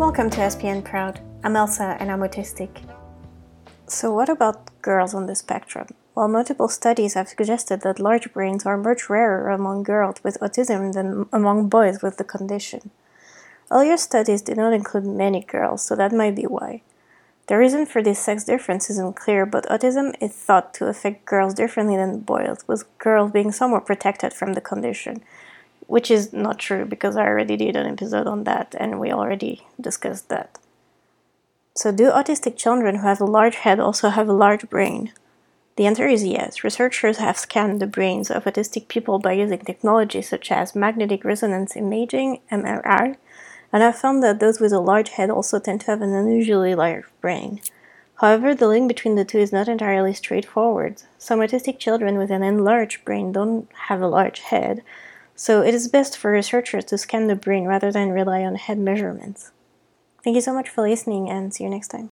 Welcome to SPN Proud. I'm Elsa and I'm autistic. So, what about girls on the spectrum? Well, multiple studies have suggested that large brains are much rarer among girls with autism than among boys with the condition. Earlier studies did not include many girls, so that might be why. The reason for this sex difference isn't clear, but autism is thought to affect girls differently than boys, with girls being somewhat protected from the condition, which is not true because I already did an episode on that and we already discussed that. So, do autistic children who have a large head also have a large brain? The answer is yes. Researchers have scanned the brains of autistic people by using technology such as magnetic resonance imaging, MRI, and have found that those with a large head also tend to have an unusually large brain. However, the link between the two is not entirely straightforward. Some autistic children with an enlarged brain don't have a large head, so it is best for researchers to scan the brain rather than rely on head measurements. Thank you so much for listening and see you next time.